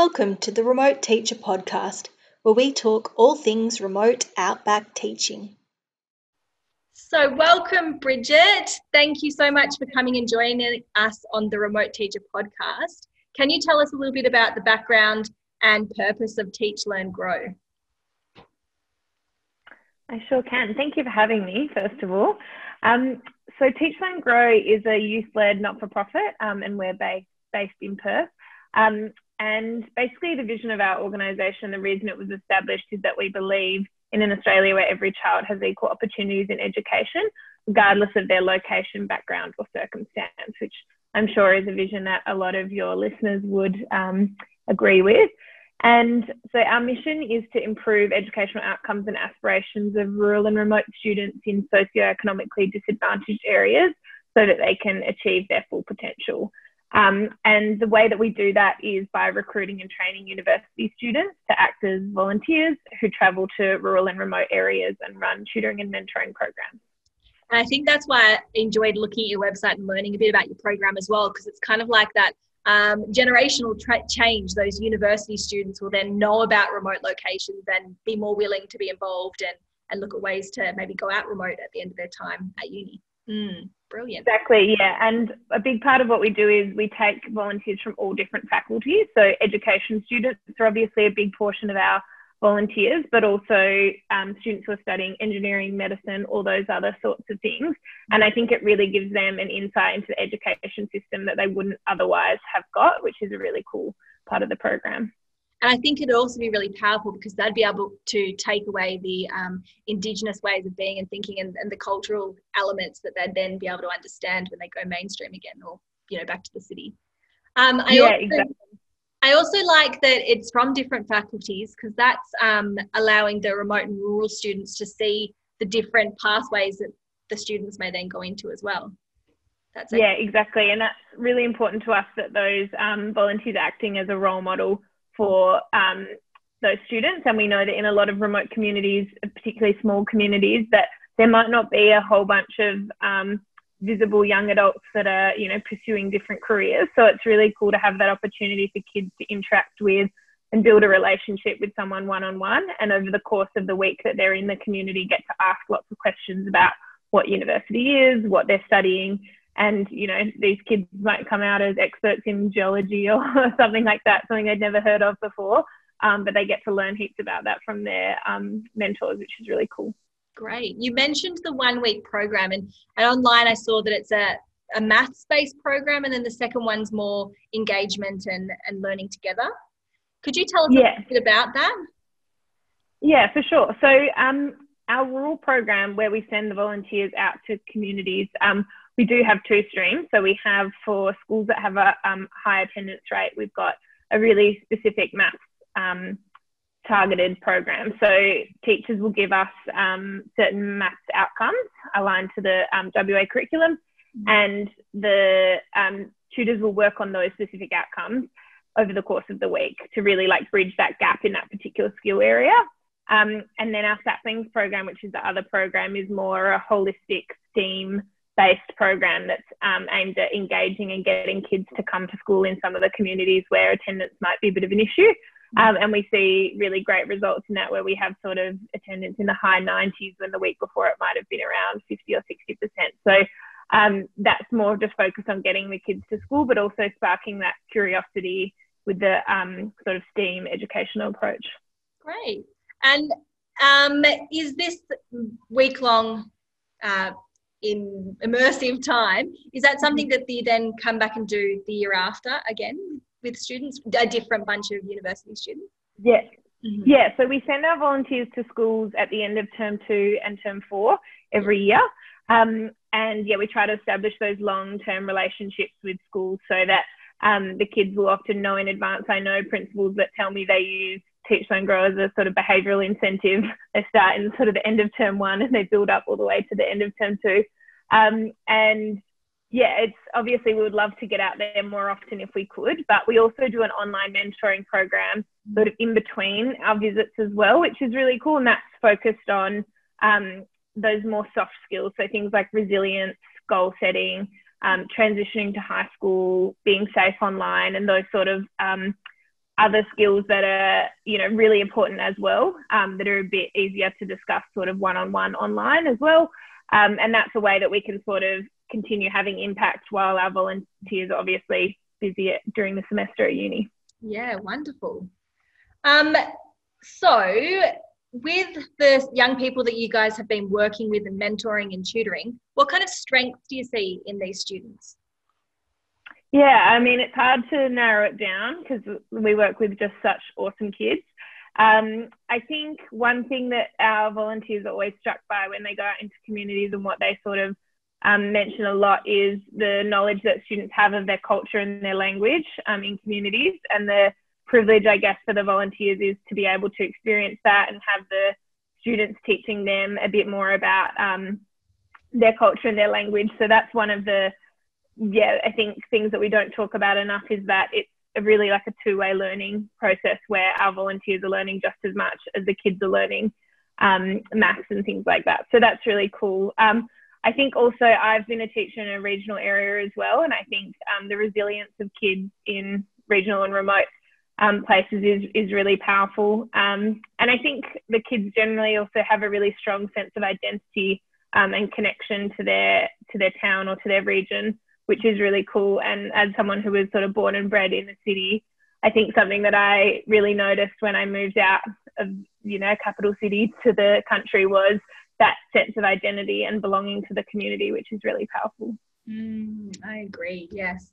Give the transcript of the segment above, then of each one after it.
Welcome to the Remote Teacher Podcast, where we talk all things remote outback teaching. So, welcome, Bridget. Thank you so much for coming and joining us on the Remote Teacher Podcast. Can you tell us a little bit about the background and purpose of Teach, Learn, Grow? I sure can. Thank you for having me, first of all. Um, so, Teach, Learn, Grow is a youth led not for profit, um, and we're based, based in Perth. Um, and basically, the vision of our organisation, the reason it was established, is that we believe in an Australia where every child has equal opportunities in education, regardless of their location, background, or circumstance, which I'm sure is a vision that a lot of your listeners would um, agree with. And so, our mission is to improve educational outcomes and aspirations of rural and remote students in socioeconomically disadvantaged areas so that they can achieve their full potential. Um, and the way that we do that is by recruiting and training university students to act as volunteers who travel to rural and remote areas and run tutoring and mentoring programs. And I think that's why I enjoyed looking at your website and learning a bit about your program as well, because it's kind of like that um, generational tra- change. Those university students will then know about remote locations and be more willing to be involved and, and look at ways to maybe go out remote at the end of their time at uni. Mm, brilliant. Exactly, yeah. And a big part of what we do is we take volunteers from all different faculties. So, education students are obviously a big portion of our volunteers, but also um, students who are studying engineering, medicine, all those other sorts of things. And I think it really gives them an insight into the education system that they wouldn't otherwise have got, which is a really cool part of the program. And I think it'd also be really powerful because they'd be able to take away the um, Indigenous ways of being and thinking and, and the cultural elements that they'd then be able to understand when they go mainstream again or, you know, back to the city. Um, I, yeah, also, exactly. I also like that it's from different faculties because that's um, allowing the remote and rural students to see the different pathways that the students may then go into as well. That's yeah, exactly. And that's really important to us that those um, volunteers acting as a role model for um, those students. And we know that in a lot of remote communities, particularly small communities, that there might not be a whole bunch of um, visible young adults that are, you know, pursuing different careers. So it's really cool to have that opportunity for kids to interact with and build a relationship with someone one on one. And over the course of the week that they're in the community, get to ask lots of questions about what university is, what they're studying, and you know these kids might come out as experts in geology or something like that something they'd never heard of before. Um, but they get to learn heaps about that from their um, mentors which is really cool. Great. You mentioned the one week program and, and online i saw that it's a, a maths based program and then the second one's more engagement and, and learning together. Could you tell us yeah. a bit about that? Yeah for sure. So um, our rural program where we send the volunteers out to communities um, we do have two streams. So we have for schools that have a um, high attendance rate, we've got a really specific maths um, targeted program. So teachers will give us um, certain maths outcomes aligned to the um, WA curriculum, mm-hmm. and the um, tutors will work on those specific outcomes over the course of the week to really like bridge that gap in that particular skill area. Um, and then our saplings program, which is the other program, is more a holistic STEAM based program that's um, aimed at engaging and getting kids to come to school in some of the communities where attendance might be a bit of an issue. Um, and we see really great results in that where we have sort of attendance in the high 90s when the week before it might have been around 50 or 60%. So um, that's more just focused on getting the kids to school, but also sparking that curiosity with the um, sort of STEAM educational approach. Great. And um, is this week long uh, in immersive time. Is that something that you then come back and do the year after again with students, a different bunch of university students? Yes. Mm-hmm. Yeah, so we send our volunteers to schools at the end of term two and term four every year. Um, and yeah, we try to establish those long term relationships with schools so that um, the kids will often know in advance. I know principals that tell me they use Teach Learn Grow as a sort of behavioural incentive. They start in sort of the end of term one and they build up all the way to the end of term two. Um, and yeah, it's obviously we would love to get out there more often if we could, but we also do an online mentoring program sort of in between our visits as well, which is really cool. And that's focused on um, those more soft skills. So things like resilience, goal setting, um, transitioning to high school, being safe online, and those sort of um, other skills that are you know really important as well um, that are a bit easier to discuss sort of one-on-one online as well. Um, and that's a way that we can sort of continue having impact while our volunteers are obviously busy during the semester at uni. Yeah wonderful. Um, so with the young people that you guys have been working with and mentoring and tutoring what kind of strengths do you see in these students yeah, I mean, it's hard to narrow it down because we work with just such awesome kids. Um, I think one thing that our volunteers are always struck by when they go out into communities and what they sort of um, mention a lot is the knowledge that students have of their culture and their language um, in communities. And the privilege, I guess, for the volunteers is to be able to experience that and have the students teaching them a bit more about um, their culture and their language. So that's one of the yeah, I think things that we don't talk about enough is that it's really like a two-way learning process where our volunteers are learning just as much as the kids are learning um, maths and things like that. So that's really cool. Um, I think also I've been a teacher in a regional area as well, and I think um, the resilience of kids in regional and remote um, places is is really powerful. Um, and I think the kids generally also have a really strong sense of identity um, and connection to their to their town or to their region which is really cool. And as someone who was sort of born and bred in the city, I think something that I really noticed when I moved out of, you know, capital city to the country was that sense of identity and belonging to the community, which is really powerful. Mm, I agree, yes.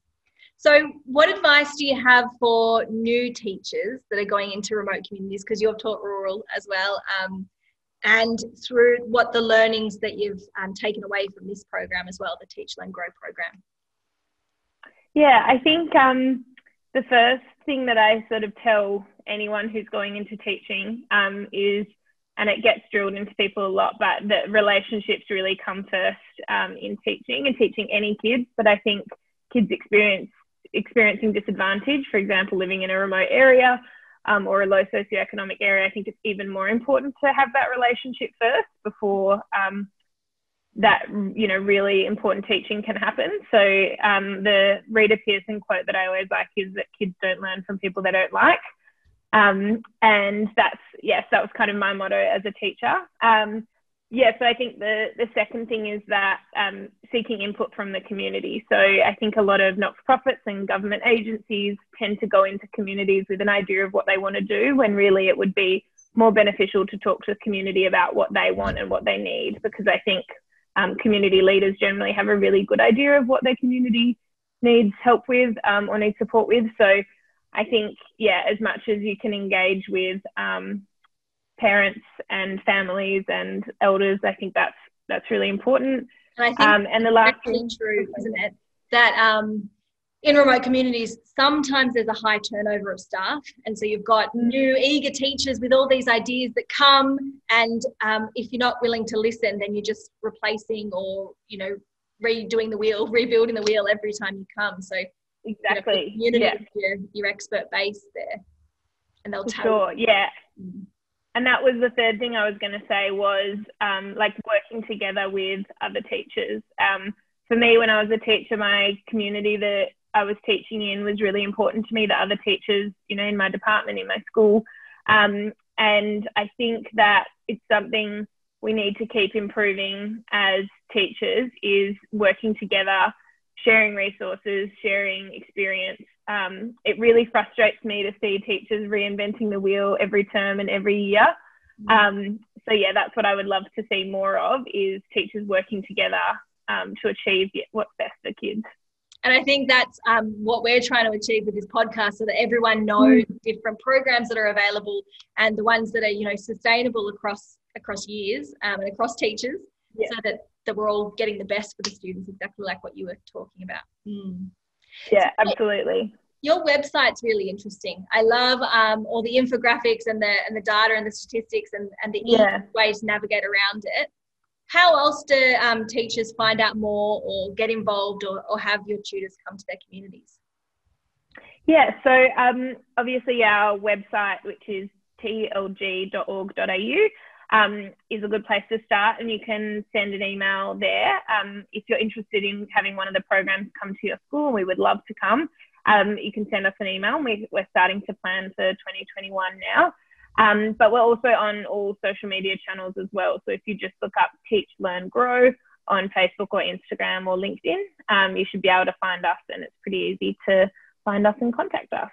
So, what advice do you have for new teachers that are going into remote communities? Because you've taught rural as well, um, and through what the learnings that you've um, taken away from this program as well, the Teach, Learn, Grow program. Yeah, I think um, the first thing that I sort of tell anyone who's going into teaching um, is, and it gets drilled into people a lot, but that relationships really come first um, in teaching and teaching any kids. But I think kids experience experiencing disadvantage, for example, living in a remote area um, or a low socioeconomic area, I think it's even more important to have that relationship first before um, that you know really important teaching can happen. So um, the Rita Pierson quote that I always like is that kids don't learn from people they don't like, um, and that's yes, that was kind of my motto as a teacher. Um, yeah, so I think the the second thing is that um, seeking input from the community. So I think a lot of not-for-profits and government agencies tend to go into communities with an idea of what they want to do, when really it would be more beneficial to talk to the community about what they want and what they need, because I think um, community leaders generally have a really good idea of what their community needs help with um, or needs support with. So I think, yeah, as much as you can engage with um, parents and families and elders, I think that's that's really important. And I think um, and the last thing, true, isn't it? That um, in remote communities, sometimes there's a high turnover of staff. And so you've got new, eager teachers with all these ideas that come. And um, if you're not willing to listen, then you're just replacing or, you know, redoing the wheel, rebuilding the wheel every time you come. So, exactly. You know, yeah. your, your expert base there. And they'll tell sure. you. Yeah. Mm. And that was the third thing I was going to say was um, like working together with other teachers. Um, for me, when I was a teacher, my community that I was teaching in was really important to me, the other teachers, you know, in my department, in my school. Um, and I think that it's something we need to keep improving as teachers is working together, sharing resources, sharing experience. Um, it really frustrates me to see teachers reinventing the wheel every term and every year. Mm-hmm. Um, so yeah, that's what I would love to see more of is teachers working together um, to achieve what's best for kids. And I think that's um, what we're trying to achieve with this podcast so that everyone knows mm. different programs that are available and the ones that are, you know, sustainable across across years um, and across teachers yeah. so that, that we're all getting the best for the students, exactly like what you were talking about. Mm. Yeah, absolutely. Your website's really interesting. I love um, all the infographics and the and the data and the statistics and, and the yeah. way to navigate around it how else do um, teachers find out more or get involved or, or have your tutors come to their communities? Yeah, so um, obviously our website, which is tlg.org.au, um, is a good place to start, and you can send an email there um, if you're interested in having one of the programs come to your school. We would love to come. um, you can send us an email. We, we're starting to plan for 2021 now. Um, but we're also on all social media channels as well. So if you just look up Teach, Learn, Grow on Facebook or Instagram or LinkedIn, um, you should be able to find us, and it's pretty easy to find us and contact us.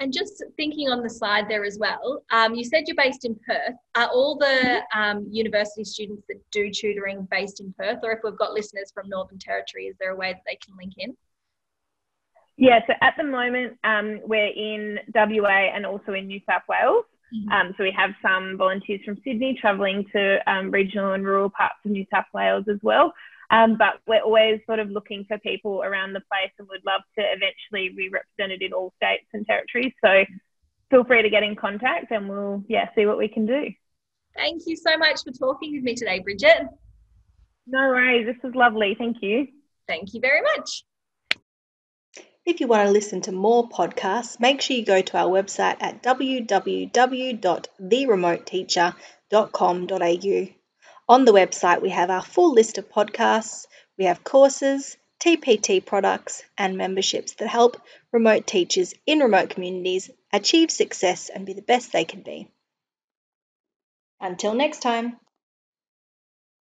And just thinking on the side there as well, um, you said you're based in Perth. Are all the um, university students that do tutoring based in Perth, or if we've got listeners from Northern Territory, is there a way that they can link in? Yeah, so at the moment um, we're in WA and also in New South Wales. Mm-hmm. Um, so we have some volunteers from Sydney travelling to um, regional and rural parts of New South Wales as well. Um, but we're always sort of looking for people around the place and would love to eventually be represented in all states and territories. So feel free to get in contact and we'll yeah see what we can do. Thank you so much for talking with me today, Bridget. No worries. This was lovely. Thank you. Thank you very much. If you want to listen to more podcasts, make sure you go to our website at www.theremoteteacher.com.au. On the website, we have our full list of podcasts, we have courses, TPT products, and memberships that help remote teachers in remote communities achieve success and be the best they can be. Until next time.